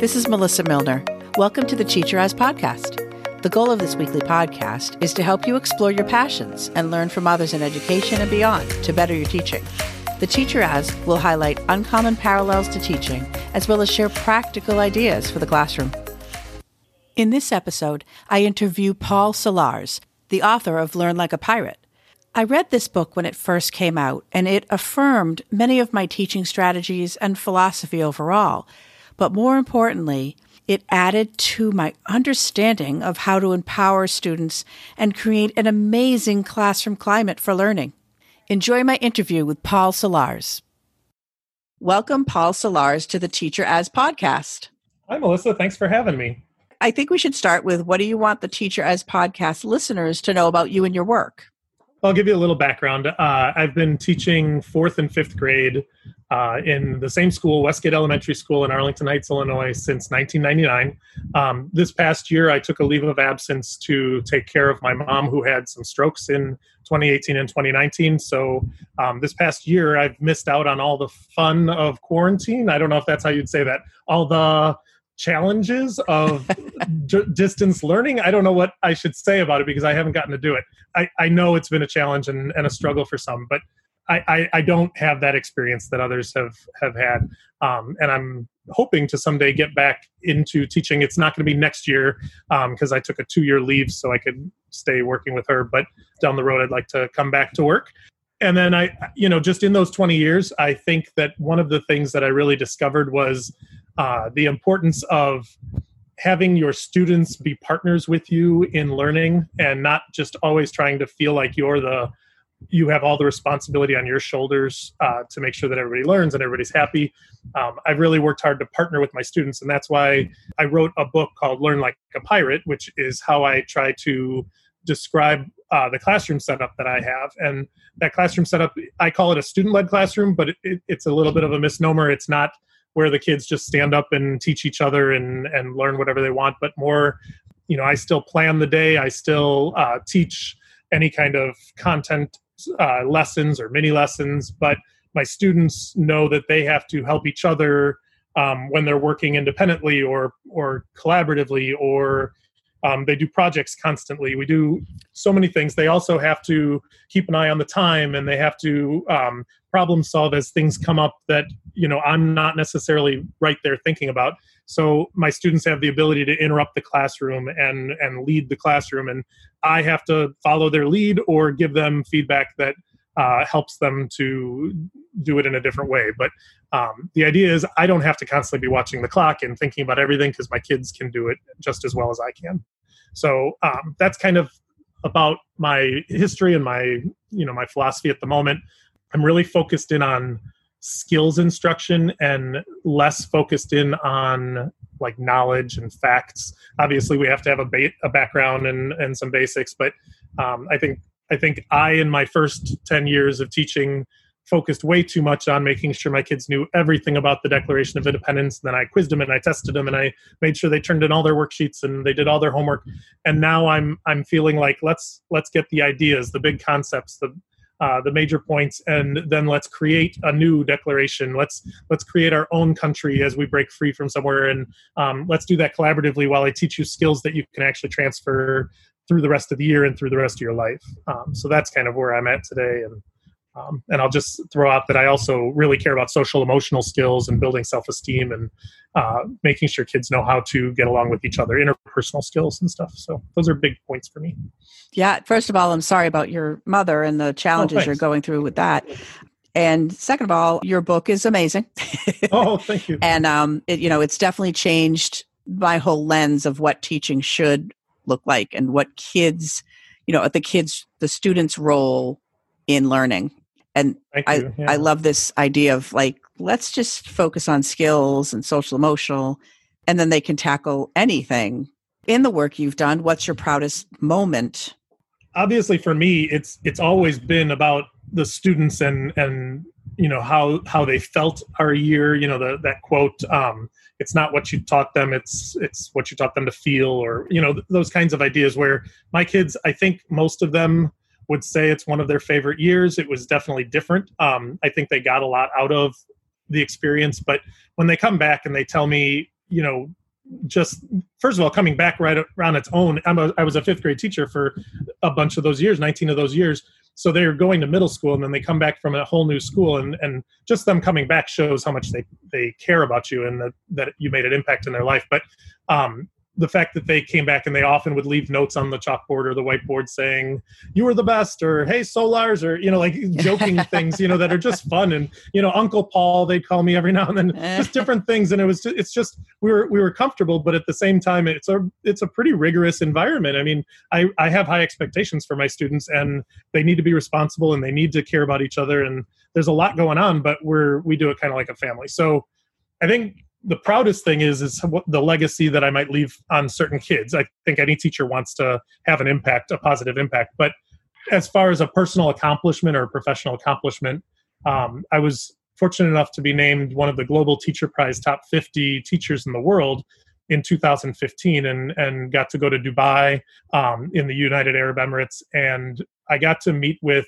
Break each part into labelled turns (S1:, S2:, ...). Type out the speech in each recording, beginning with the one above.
S1: This is Melissa Milner. Welcome to the Teacher As podcast. The goal of this weekly podcast is to help you explore your passions and learn from others in education and beyond to better your teaching. The Teacher As will highlight uncommon parallels to teaching as well as share practical ideas for the classroom. In this episode, I interview Paul Solarz, the author of Learn Like a Pirate. I read this book when it first came out, and it affirmed many of my teaching strategies and philosophy overall. But more importantly, it added to my understanding of how to empower students and create an amazing classroom climate for learning. Enjoy my interview with Paul Solarz. Welcome, Paul Solarz, to the Teacher As podcast.
S2: Hi, Melissa. Thanks for having me.
S1: I think we should start with what do you want the Teacher As podcast listeners to know about you and your work?
S2: I'll give you a little background. Uh, I've been teaching fourth and fifth grade uh, in the same school, Westgate Elementary School in Arlington Heights, Illinois, since 1999. Um, this past year, I took a leave of absence to take care of my mom, who had some strokes in 2018 and 2019. So um, this past year, I've missed out on all the fun of quarantine. I don't know if that's how you'd say that. All the challenges of d- distance learning. I don't know what I should say about it because I haven't gotten to do it. I, I know it's been a challenge and, and a struggle for some, but I, I, I, don't have that experience that others have have had. Um, and I'm hoping to someday get back into teaching. It's not going to be next year because um, I took a two year leave so I could stay working with her. But down the road, I'd like to come back to work. And then I, you know, just in those 20 years, I think that one of the things that I really discovered was uh, the importance of having your students be partners with you in learning and not just always trying to feel like you're the you have all the responsibility on your shoulders uh, to make sure that everybody learns and everybody's happy. Um, I've really worked hard to partner with my students, and that's why I wrote a book called Learn Like a Pirate, which is how I try to describe uh, the classroom setup that I have. And that classroom setup, I call it a student led classroom, but it, it, it's a little bit of a misnomer. It's not where the kids just stand up and teach each other and and learn whatever they want but more you know i still plan the day. I still uh, teach any kind of content uh, lessons or mini lessons but my students know that they have to help each other um, when they're working independently or or collaboratively or um, they do projects constantly. We do so many things. They also have to keep an eye on the time, and they have to um, problem solve as things come up that you know I'm not necessarily right there thinking about. So my students have the ability to interrupt the classroom and and lead the classroom, and I have to follow their lead or give them feedback that uh, helps them to do it in a different way. But um, the idea is I don't have to constantly be watching the clock and thinking about everything because my kids can do it just as well as I can. So um, that's kind of about my history and my you know my philosophy at the moment. I'm really focused in on skills instruction and less focused in on like knowledge and facts. Obviously, we have to have a, ba- a background and, and some basics, but um, I think I think I, in my first 10 years of teaching, focused way too much on making sure my kids knew everything about the Declaration of Independence. And then I quizzed them and I tested them and I made sure they turned in all their worksheets and they did all their homework. And now I'm I'm feeling like let's let's get the ideas, the big concepts, the uh, the major points, and then let's create a new declaration. Let's let's create our own country as we break free from somewhere, and um, let's do that collaboratively while I teach you skills that you can actually transfer through the rest of the year and through the rest of your life. Um, so that's kind of where I'm at today. And um, and I'll just throw out that I also really care about social emotional skills and building self esteem and uh, making sure kids know how to get along with each other, interpersonal skills and stuff. So those are big points for me.
S1: Yeah. First of all, I'm sorry about your mother and the challenges oh, you're going through with that. And second of all, your book is amazing.
S2: oh, thank you.
S1: and um, it, you know, it's definitely changed my whole lens of what teaching should look like and what kids you know at the kids the students role in learning. And i yeah. i love this idea of like let's just focus on skills and social emotional and then they can tackle anything in the work you've done. What's your proudest moment?
S2: Obviously for me it's it's always been about the students and and you know how how they felt our year you know the that quote um it's not what you taught them it's it's what you taught them to feel or you know th- those kinds of ideas where my kids i think most of them would say it's one of their favorite years. It was definitely different. Um, i think they got a lot out of the experience but when they come back and they tell me you know just first of all coming back right around its own I'm a, i was a fifth grade teacher for a bunch of those years 19 of those years so they're going to middle school and then they come back from a whole new school and, and just them coming back shows how much they, they care about you and that, that you made an impact in their life. But um, the fact that they came back and they often would leave notes on the chalkboard or the whiteboard saying you were the best or hey solarz or you know like joking things you know that are just fun. And you know uncle paul they'd call me every now and then just different things. And it was just, it's just we were we were comfortable but at the same time it's a it's a pretty rigorous environment. I mean i i have high expectations for my students and they need to be responsible and they need to care about each other and there's a lot going on but we're we do it kind of like a family. So i think the proudest thing is is the legacy that I might leave on certain kids. I think any teacher wants to have an impact, a positive impact. But as far as a personal accomplishment or a professional accomplishment, um, I was fortunate enough to be named one of the Global Teacher Prize top 50 teachers in the world in 2015 and, and got to go to Dubai um, in the United Arab Emirates. And I got to meet with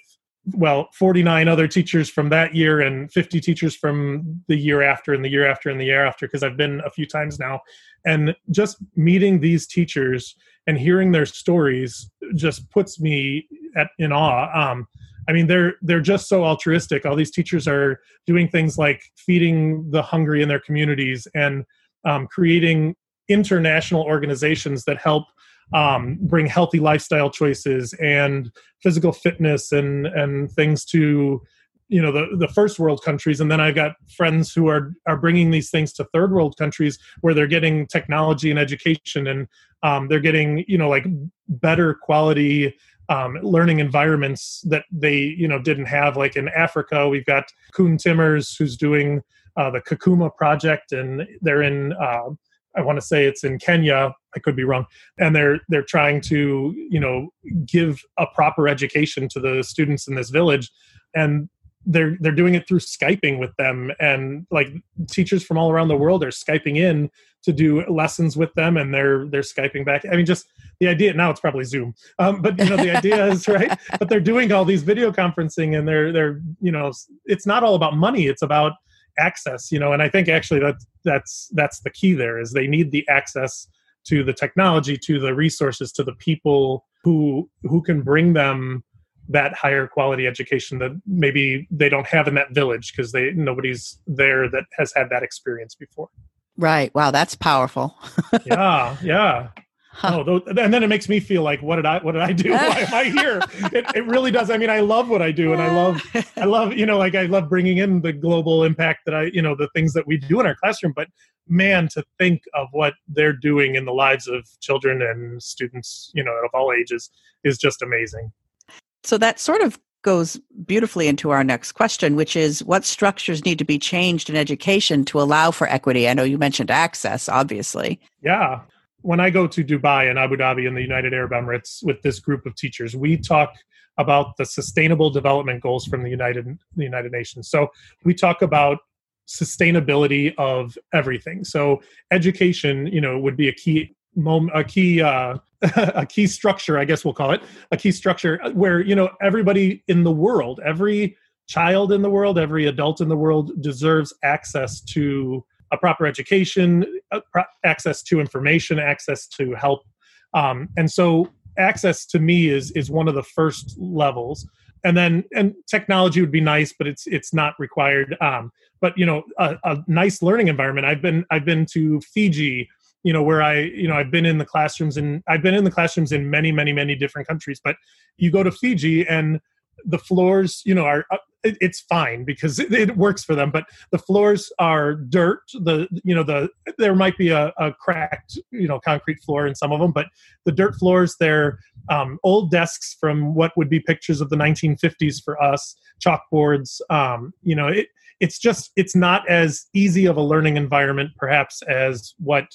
S2: well 49 other teachers from that year and 50 teachers from the year after and the year after and the year after because I've been a few times now. And just meeting these teachers and hearing their stories just puts me at in awe. Um, I mean they're they're just so altruistic. All these teachers are doing things like feeding the hungry in their communities and um, creating international organizations that help um, bring healthy lifestyle choices and physical fitness and and things to you know the the first world countries. And then i've got friends who are are bringing these things to third world countries where they're getting technology and education and um, they're getting you know like better quality um, learning environments that they you know didn't have. Like in africa we've got Koen Timmers who's doing uh, the kakuma project and they're in uh, I want to say it's in Kenya. I could be wrong. And they're they're trying to you know give a proper education to the students in this village, and they're they're doing it through skyping with them and like teachers from all around the world are skyping in to do lessons with them and they're they're skyping back i mean just the idea now it's probably zoom um, but you know the idea is right but they're doing all these video conferencing and they're they're you know it's not all about money it's about access you know and i think actually that that's that's the key there is they need the access to the technology to the resources to the people who who can bring them that higher quality education that maybe they don't have in that village because they nobody's there that has had that experience before.
S1: Right. Wow that's powerful.
S2: Yeah yeah Huh. Oh, and then it makes me feel like, what did I, what did I do? Why am I here? it, it really does. I mean, I love what I do, and I uh. love, I love, you know, like I love bringing in the global impact that I, you know, the things that we do in our classroom. But man, to think of what they're doing in the lives of children and students, you know, of all ages, is just amazing.
S1: So that sort of goes beautifully into our next question, which is what structures need to be changed in education to allow for equity? I know you mentioned access, obviously.
S2: Yeah when I go to Dubai and Abu Dhabi and the United Arab Emirates with this group of teachers, we talk about the sustainable development goals from the United the United Nations. So we talk about sustainability of everything. So education, you know, would be a key moment, a key uh, a key structure, I guess we'll call it a key structure where you know everybody in the world, every child in the world, every adult in the world deserves access to a proper education, pro- access to information, access to help. Um, and so access to me is is one of the first levels. And then and technology would be nice but it's it's not required. Um, but you know a, a, nice learning environment. I've been i've been to fiji you know where i you know i've been in the classrooms and i've been in the classrooms in many many many different countries. But you go to fiji and the floors you know are uh, it's fine because it, works for them but the floors are dirt. The you know the there might be a, a, cracked you know concrete floor in some of them but the dirt floors they're um, old desks from what would be pictures of the 1950s for us chalkboards um, you know it, it's just it's not as easy of a learning environment perhaps as what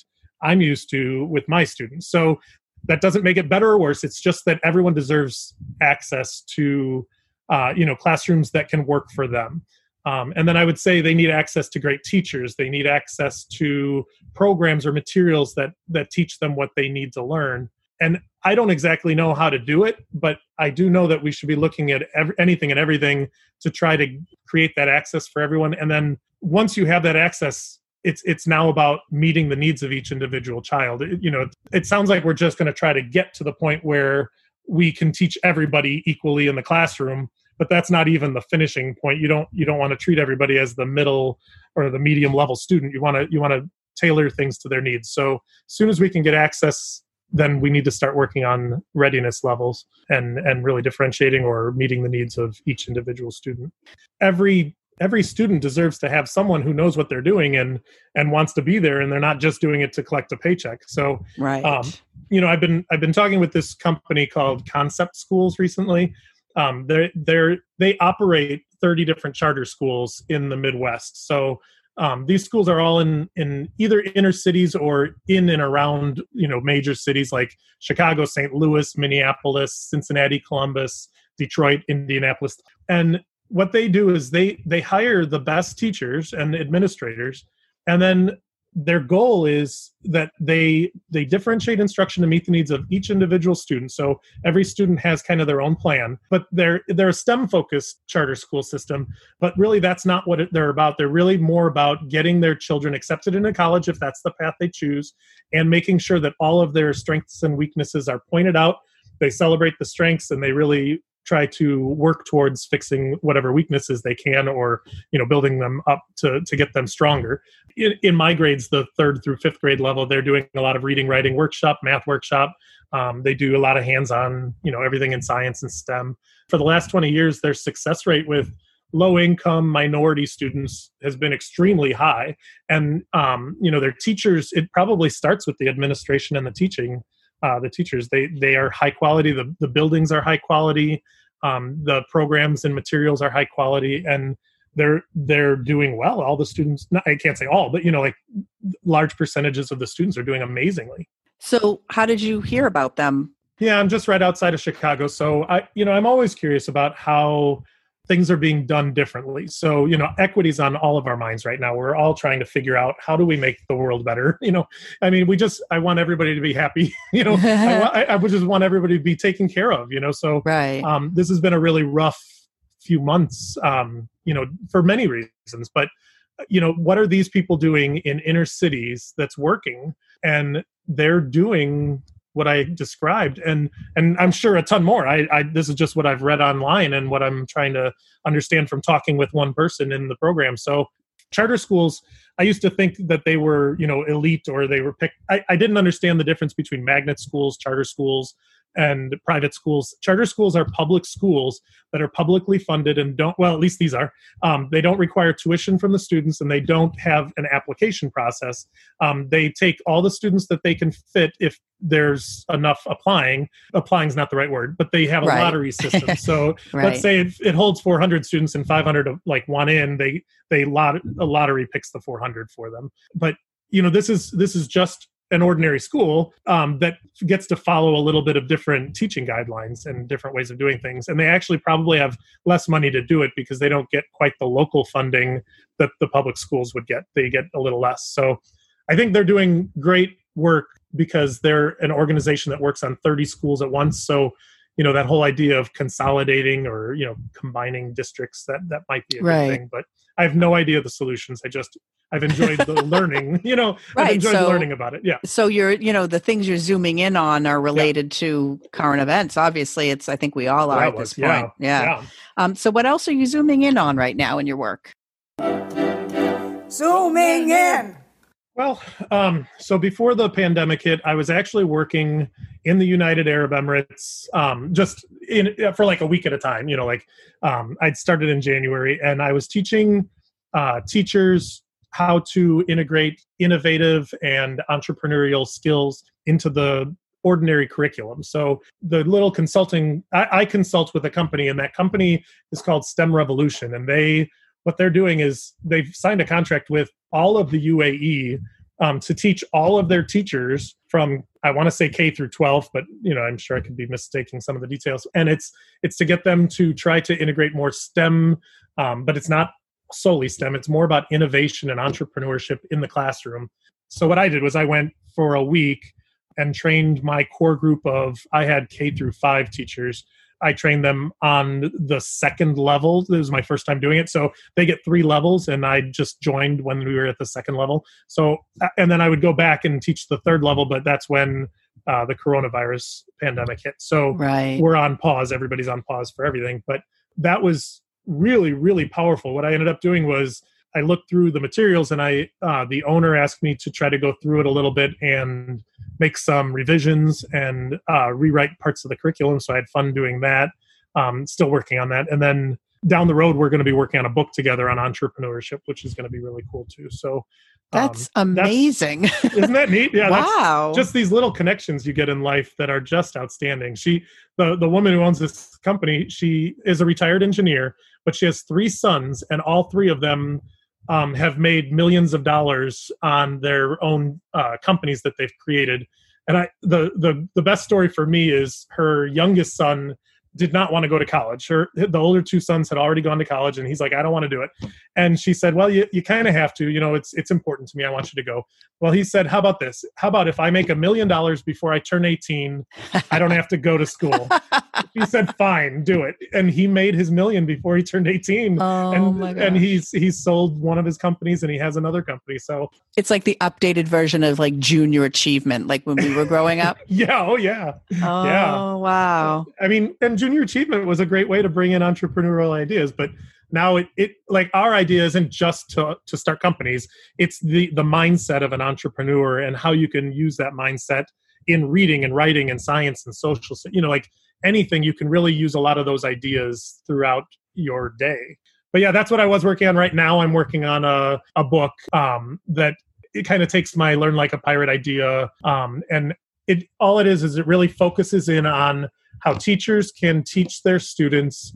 S2: i'm used to with my students. So that doesn't make it better or worse. It's just that everyone deserves access to uh, you know classrooms that can work for them. Um, and then i would say they need access to great teachers. They need access to programs or materials that that teach them what they need to learn. And i don't exactly know how to do it but i do know that we should be looking at anything and everything to try to create that access for everyone. And then once you have that access it's it's now about meeting the needs of each individual child. It, you know it sounds like we're just going to try to get to the point where we can teach everybody equally in the classroom but that's not even the finishing point. You don't you don't want to treat everybody as the middle or the medium level student. You want to you want to tailor things to their needs. So as soon as we can get access then we need to start working on readiness levels and and really differentiating or meeting the needs of each individual student. Every every student deserves to have someone who knows what they're doing and and wants to be there and they're not just doing it to collect a paycheck. So
S1: right. um,
S2: you know i've been i've been talking with this company called concept schools recently. Um, they're they're they operate 30 different charter schools in the midwest. So um, these schools are all in in either inner cities or in and around you know major cities like chicago st louis minneapolis cincinnati columbus detroit indianapolis. And what they do is they they hire the best teachers and administrators and then their goal is that they they differentiate instruction to meet the needs of each individual student. So every student has kind of their own plan but they're they're a stem focused charter school system but really that's not what they're about. They're really more about getting their children accepted into college if that's the path they choose and making sure that all of their strengths and weaknesses are pointed out. They celebrate the strengths and they really try to work towards fixing whatever weaknesses they can or you know building them up to to get them stronger. In, in my grades the third through fifth grade level they're doing a lot of reading writing workshop math workshop. Um, they do a lot of hands-on you know everything in science and stem. For the last 20 years their success rate with low income minority students has been extremely high. And um, you know their teachers it probably starts with the administration and the teaching uh, the teachers. They they are high quality. The, the buildings are high quality. Um, the programs and materials are high quality and they're they're doing well. All the students not, i can't say all but you know like large percentages of the students are doing amazingly.
S1: So how did you hear about them?
S2: Yeah i'm just right outside of chicago. So i you know i'm always curious about how things are being done differently. So, you know, equity's on all of our minds right now. We're all trying to figure out how do we make the world better. You know, I mean, we just I want everybody to be happy. You know, I, I, would just want everybody to be taken care of. You know, so
S1: right.
S2: Um, this has been a really rough few months. Um, you know, for many reasons, but you know, what are these people doing in inner cities that's working? And they're doing what I described, and and I'm sure a ton more. I, I this is just what I've read online and what I'm trying to understand from talking with one person in the program. So charter schools i used to think that they were you know elite or they were picked I, I, didn't understand the difference between magnet schools charter schools and private schools. Charter schools are public schools that are publicly funded and don't, well, at least these are. Um, they don't require tuition from the students and they don't have an application process. Um, they take all the students that they can fit if there's enough applying. Applying is not the right word, but they have a right. lottery system. So right. let's say it, it, holds 400 students and 500 like one in. They they lot a lottery picks the 400 for them. But you know this is this is just an ordinary school um, that gets to follow a little bit of different teaching guidelines and different ways of doing things. And they actually probably have less money to do it because they don't get quite the local funding that the public schools would get. They get a little less. So I think they're doing great work because they're an organization that works on 30 schools at once. So you know that whole idea of consolidating or you know combining districts that that might be a right. good thing but i have no idea the solutions i just I've enjoyed the learning, you know, right. I've enjoyed so, learning about it. Yeah.
S1: So you're, you know, the things you're zooming in on are related yeah. to current events. Obviously, it's, I think we all are that at was, this point. Yeah. yeah. yeah. Um, so what else are you zooming in on right now in your work?
S3: Zooming in.
S2: Well, um, so before the pandemic hit, I was actually working in the United Arab Emirates, um, just in for like a week at a time. You know, like um, I'd started in January, and I was teaching uh, teachers how to integrate innovative and entrepreneurial skills into the ordinary curriculum. So the little consulting, I, I, consult with a company, and that company is called STEM Revolution, and they what they're doing is they've signed a contract with all of the UAE um, to teach all of their teachers from I want to say K through 12, but you know I'm sure I could be mistaking some of the details. And it's it's to get them to try to integrate more STEM, um, but it's not solely STEM. It's more about innovation and entrepreneurship in the classroom. So what I did was I went for a week and trained my core group of I had K through 5 teachers I trained them on the second level. This was my first time doing it. So they get three levels, and I just joined when we were at the second level. So, and then I would go back and teach the third level, but that's when uh, the coronavirus pandemic hit. So
S1: right.
S2: we're on pause. Everybody's on pause for everything. But that was really, really powerful. What I ended up doing was I looked through the materials, and I uh, the owner asked me to try to go through it a little bit and make some revisions and uh, rewrite parts of the curriculum. So I had fun doing that. Um, still working on that, and then down the road we're going to be working on a book together on entrepreneurship, which is going to be really cool too. So
S1: that's um, amazing.
S2: That's, isn't that neat? Yeah.
S1: wow.
S2: just these little connections you get in life that are just outstanding. She, the, the woman who owns this company, she is a retired engineer, but she has three sons, and all three of them um, have made millions of dollars on their own uh, companies that they've created. And I, the, the, the best story for me is her youngest son did not want to go to college. Her the older two sons had already gone to college, and he's like, I don't want to do it. And she said, Well, you, you kind of have to. You know, it's it's important to me. I want you to go. Well, he said, How about this? How about if I make a million dollars before I turn 18, I don't have to go to school? he said, Fine, do it. And he made his million before he turned 18.
S1: Oh,
S2: and and he's he's sold one of his companies and he has another company. So
S1: it's like the updated version of like junior achievement, like when we were growing up.
S2: yeah. Oh yeah.
S1: Oh
S2: yeah.
S1: wow.
S2: I mean, and junior achievement was a great way to bring in entrepreneurial ideas, but now it, it like our idea isn't just to, to start companies. It's the the mindset of an entrepreneur and how you can use that mindset in reading and writing and science and social you know like anything you can really use a lot of those ideas throughout your day. But yeah that's what i was working on. Right now i'm working on a, a book um, that it kind of takes my learn like a pirate idea um, and it all it is is it really focuses in on how teachers can teach their students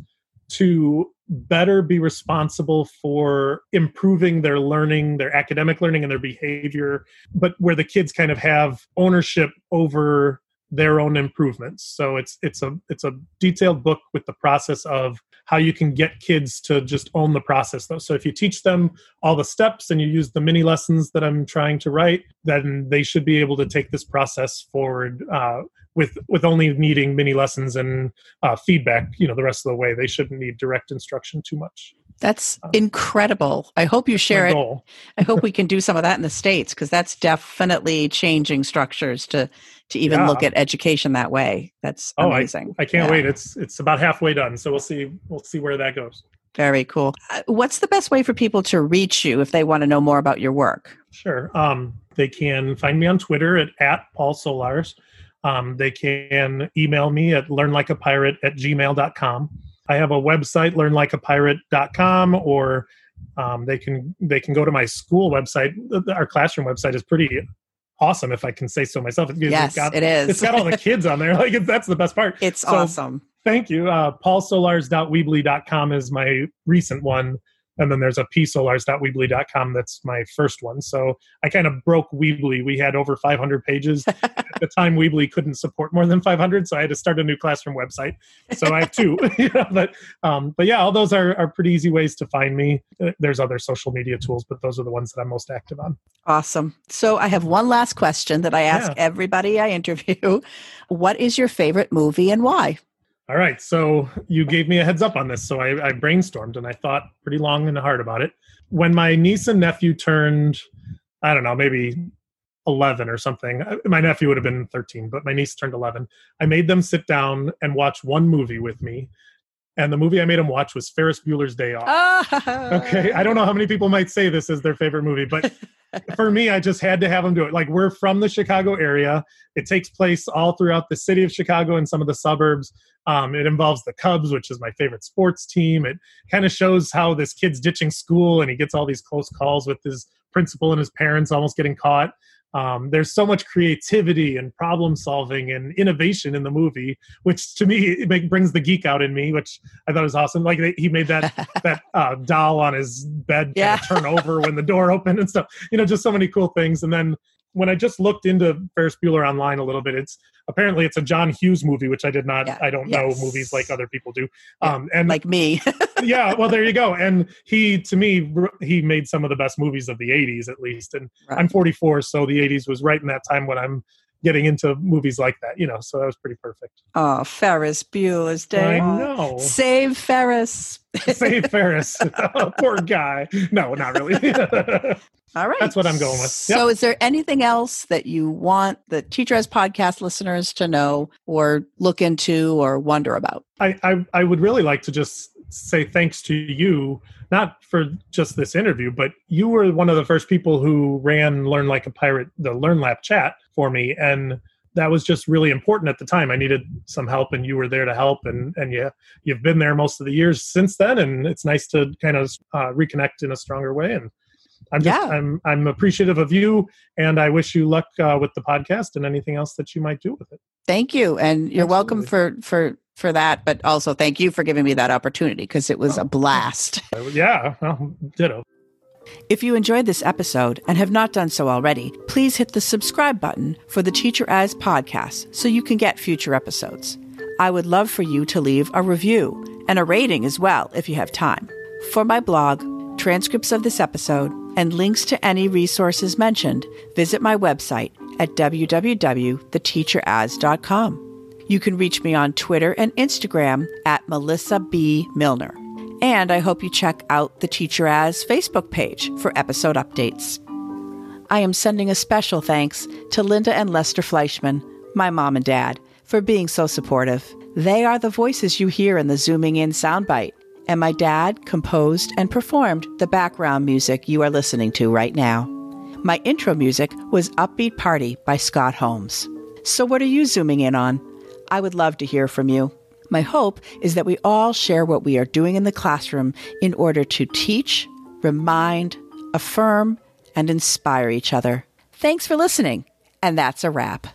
S2: to better be responsible for improving their learning, their academic learning, and their behavior, but where the kids kind of have ownership over their own improvements. So it's it's a it's a detailed book with the process of how you can get kids to just own the process though. So if you teach them all the steps and you use the mini lessons that I'm trying to write, then they should be able to take this process forward uh, with with only needing mini lessons and uh, feedback. You know, the rest of the way they shouldn't need direct instruction too much.
S1: That's um, incredible. I hope you share it. I hope we can do some of that in the states because that's definitely changing structures to to even yeah. look at education that way. That's oh, amazing.
S2: I, I can't yeah. wait. It's it's about halfway done, so we'll see we'll see where that goes.
S1: Very cool. Uh, what's the best way for people to reach you if they want to know more about your work?
S2: Sure. Um, they can find me on Twitter at, at Paul Solarz. Um, they can email me at learnlikeapirate at gmail.com. I have a website, learnlikeapirate.com, or um, they can they can go to my school website. Our classroom website is pretty awesome, if I can say so myself.
S1: yes, it's got, it is.
S2: It's got all the kids on there. Like that's the best part.
S1: It's so, awesome.
S2: Thank you. Uh, PaulSolarz.weebly.com is my recent one and then there's a psolarz.weebly.com that's my first one. So i kind of broke weebly. We had over 500 pages. At the time weebly couldn't support more than 500 so i had to start a new classroom website. So i have two you know, but um, but yeah all those are, are pretty easy ways to find me. Uh, there's other social media tools but those are the ones that i'm most active on.
S1: Awesome. So i have one last question that i ask yeah. everybody i interview. What is your favorite movie and why
S2: all right, so you gave me a heads up on this, so I, I, brainstormed and I thought pretty long and hard about it. When my niece and nephew turned, I don't know, maybe 11 or something, uh, my nephew would have been 13, but my niece turned 11. I made them sit down and watch one movie with me. And the movie I made him watch was Ferris Bueller's Day Off. okay, I don't know how many people might say this is their favorite movie, but for me, I just had to have him do it. Like we're from the Chicago area. It takes place all throughout the city of Chicago and some of the suburbs. Um, it involves the Cubs, which is my favorite sports team. It kind of shows how this kid's ditching school and he gets all these close calls with his principal and his parents almost getting caught. Um, there's so much creativity and problem solving and innovation in the movie, which to me it brings the geek out in me, which I thought was awesome. Like they, he made that that uh, doll on his bed yeah. turn over when the door opened and stuff. You know, just so many cool things. And then when I just looked into Ferris Bueller online a little bit, it's apparently it's a John Hughes movie, which I did not. Yeah. I don't yes. know movies like other people do.
S1: Yeah. Um, and like me.
S2: yeah, well, there you go. And he, to me, he made some of the best movies of the '80s, at least. And right. I'm 44, so the '80s was right in that time when I'm getting into movies like that. You know, so that was pretty perfect.
S1: Oh, Ferris Bueller's Day.
S2: I know.
S1: Save Ferris.
S2: Save Ferris. oh, poor guy. No, not really.
S1: All right.
S2: That's what I'm going with.
S1: So,
S2: Yep.
S1: is there anything else that you want the Teacher as podcast listeners to know or look into or wonder about?
S2: I, I, I would really like to just say thanks to you, not for just this interview, but you were one of the first people who ran Learn Like a Pirate, the LearnLAP chat for me. And that was just really important at the time. I needed some help and you were there to help. And, and you, you've been there most of the years since then. And it's nice to kind of uh, reconnect in a stronger way. And I'm just,
S1: Yeah.
S2: I'm, I'm appreciative of you and I wish you luck uh, with the podcast and anything else that you might do with it.
S1: Thank you. And you're welcome for, for, for that, but also thank you for giving me that opportunity because it was a blast.
S2: Yeah, well, ditto.
S1: If you enjoyed this episode and have not done so already, please hit the subscribe button for the Teacher As podcast so you can get future episodes. I would love for you to leave a review and a rating as well if you have time. For my blog, transcripts of this episode, and links to any resources mentioned, visit my website at www.theteacheras.com. You can reach me on Twitter and Instagram at Melissa B. Milner. And I hope you check out the Teacher As Facebook page for episode updates. I am sending a special thanks to Linda and Lester Fleischman, my mom and dad, for being so supportive. They are the voices you hear in the Zooming In soundbite, and my dad composed and performed the background music you are listening to right now. My intro music was Upbeat Party by Scott Holmes. So, what are you zooming in on? I would love to hear from you. My hope is that we all share what we are doing in the classroom in order to teach, remind, affirm, and inspire each other. Thanks for listening, and that's a wrap.